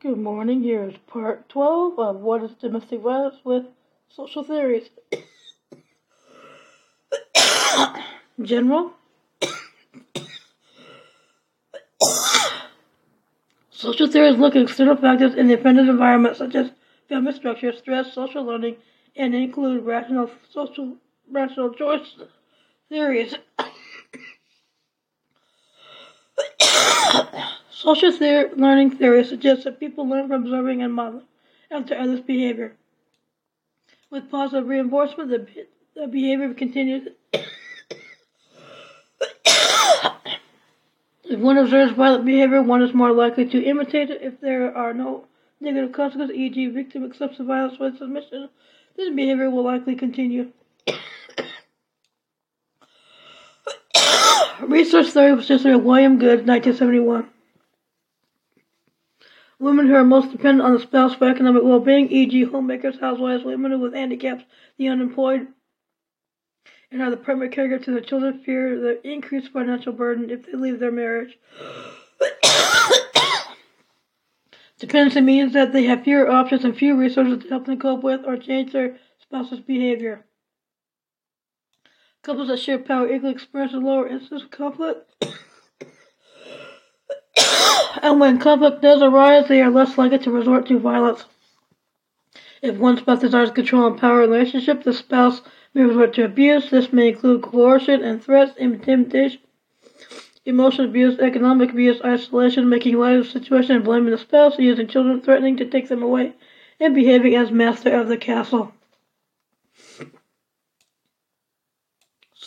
Good morning. Here is part 12 of What is Domestic Violence with Social Theories. General. Social theories look at external factors in the offender's environment, such as family structure, stress, social learning, and include rational social rational choice theories. Social theory, learning theory suggests that people learn from observing and modeling after others' behavior. With positive reinforcement, the, the behavior continues. if one observes violent behavior, one is more likely to imitate it. If there are no negative consequences, e.g., victim accepts the violence with submission, this behavior will likely continue. Research theory was by William Goode, 1971. Women who are most dependent on the spouse for economic well-being, e.g. homemakers, housewives, women with handicaps, the unemployed, and are the primary caregiver to their children, fear the increased financial burden if they leave their marriage. Dependency means that they have fewer options and fewer resources to help them cope with or change their spouse's behavior. Couples that share power equally experience a lower incidence of conflict. And when conflict does arise, they are less likely to resort to violence. If one spouse desires control and power in a relationship, the spouse may resort to abuse. This may include coercion and threats, intimidation, emotional abuse, economic abuse, isolation, making light of the situation and blaming the spouse, using children, threatening to take them away, and behaving as master of the castle.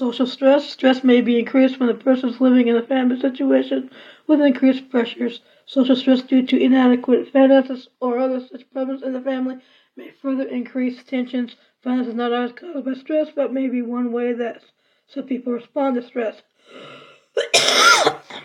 Social stress. Stress may be increased when the person is living in a family situation with increased pressures. Social stress due to inadequate finances or other such problems in the family may further increase tensions. Violence is not always caused by stress, but may be one way that some people respond to stress.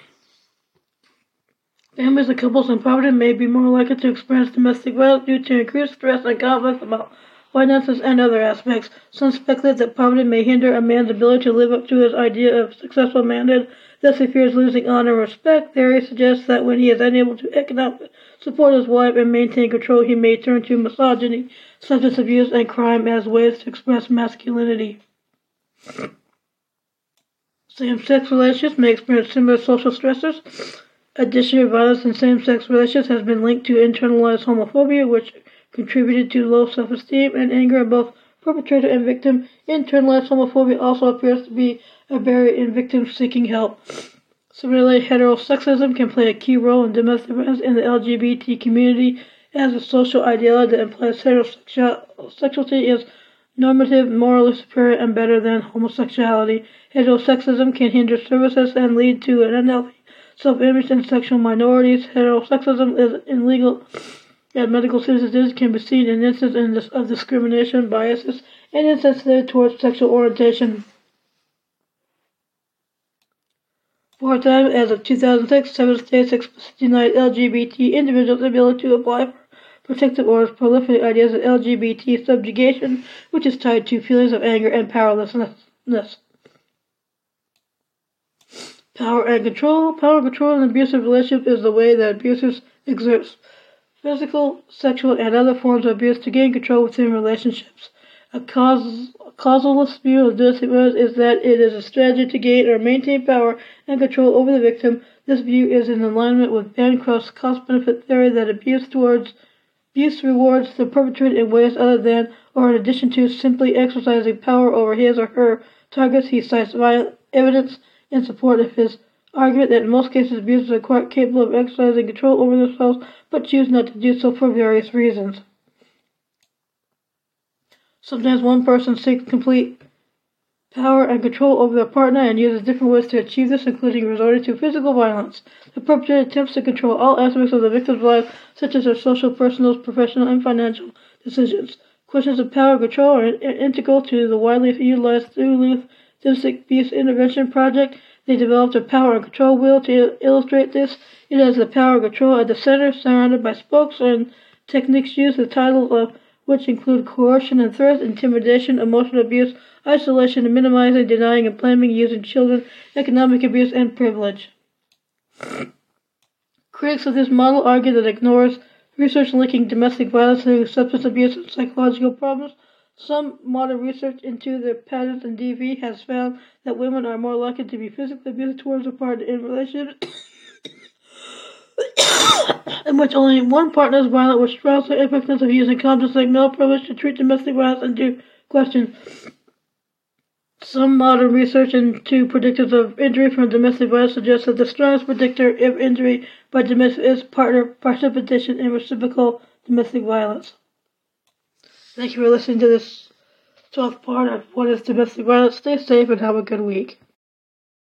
Families and couples in poverty may be more likely to experience domestic violence due to increased stress and conflict about finances, and other aspects. Some speculate that poverty may hinder a man's ability to live up to his idea of successful manhood, thus he fears losing honor and respect. Theory suggests that when he is unable to economically support his wife and maintain control, he may turn to misogyny, substance abuse, and crime as ways to express masculinity. Same-sex relationships may experience similar social stressors. Additionally, violence in same-sex relationships has been linked to internalized homophobia, which contributed to low self-esteem and anger in both perpetrator and victim. Internalized homophobia also appears to be a barrier in victims seeking help. Similarly, heterosexism can play a key role in domestic violence in the LGBT community as a social ideology that implies heterosexuality is normative, morally superior, and better than homosexuality. Heterosexism can hinder services and lead to an unhealthy self-image in sexual minorities. Heterosexism is illegal that medical citizens can be seen in instances of discrimination, biases, and insensitivity towards sexual orientation. For a time, as of 2006, seven states denied LGBT individuals the ability to apply for protective orders, proliferate ideas of LGBT subjugation, which is tied to feelings of anger and powerlessness. Power and control. Power, control, and abusive relationship is the way that abusers exert physical, sexual, and other forms of abuse to gain control within relationships. A, causalist view of domestic violence is that it is a strategy to gain or maintain power and control over the victim. This view is in alignment with Bancroft's cost-benefit theory that abuse towards abuse rewards the perpetrator in ways other than or in addition to simply exercising power over his or her targets. He cites violent evidence in support of his argument that in most cases abusers are quite capable of exercising control over themselves but choose not to do so for various reasons. Sometimes one person seeks complete power and control over their partner and uses different ways to achieve this, including resorting to physical violence. The perpetrator attempts to control all aspects of the victim's life, such as their social, personal, professional, and financial decisions. Questions of power and control are integral to the widely utilized Duluth Domestic Abuse Intervention Project they developed a power and control wheel to illustrate this. It has the power and control at the center, surrounded by spokes and techniques used, the title of which include coercion and threats, intimidation, emotional abuse, isolation, and minimizing, denying, and blaming, using children, economic abuse, and privilege. Critics of this model argue that it ignores research linking domestic violence to substance abuse and psychological problems. Some modern research into the patterns in DV has found that women are more likely to be physically abused towards a partner in relationships in which only one partner is violent, draws the effectiveness of using concepts like male privilege to treat domestic violence into question. Some modern research into predictors of injury from domestic violence suggests that the strongest predictor of injury by domestic is partner participation in reciprocal domestic violence. Thank you for listening to this 12th part of What is Domestic Violence. Stay safe and have a good week.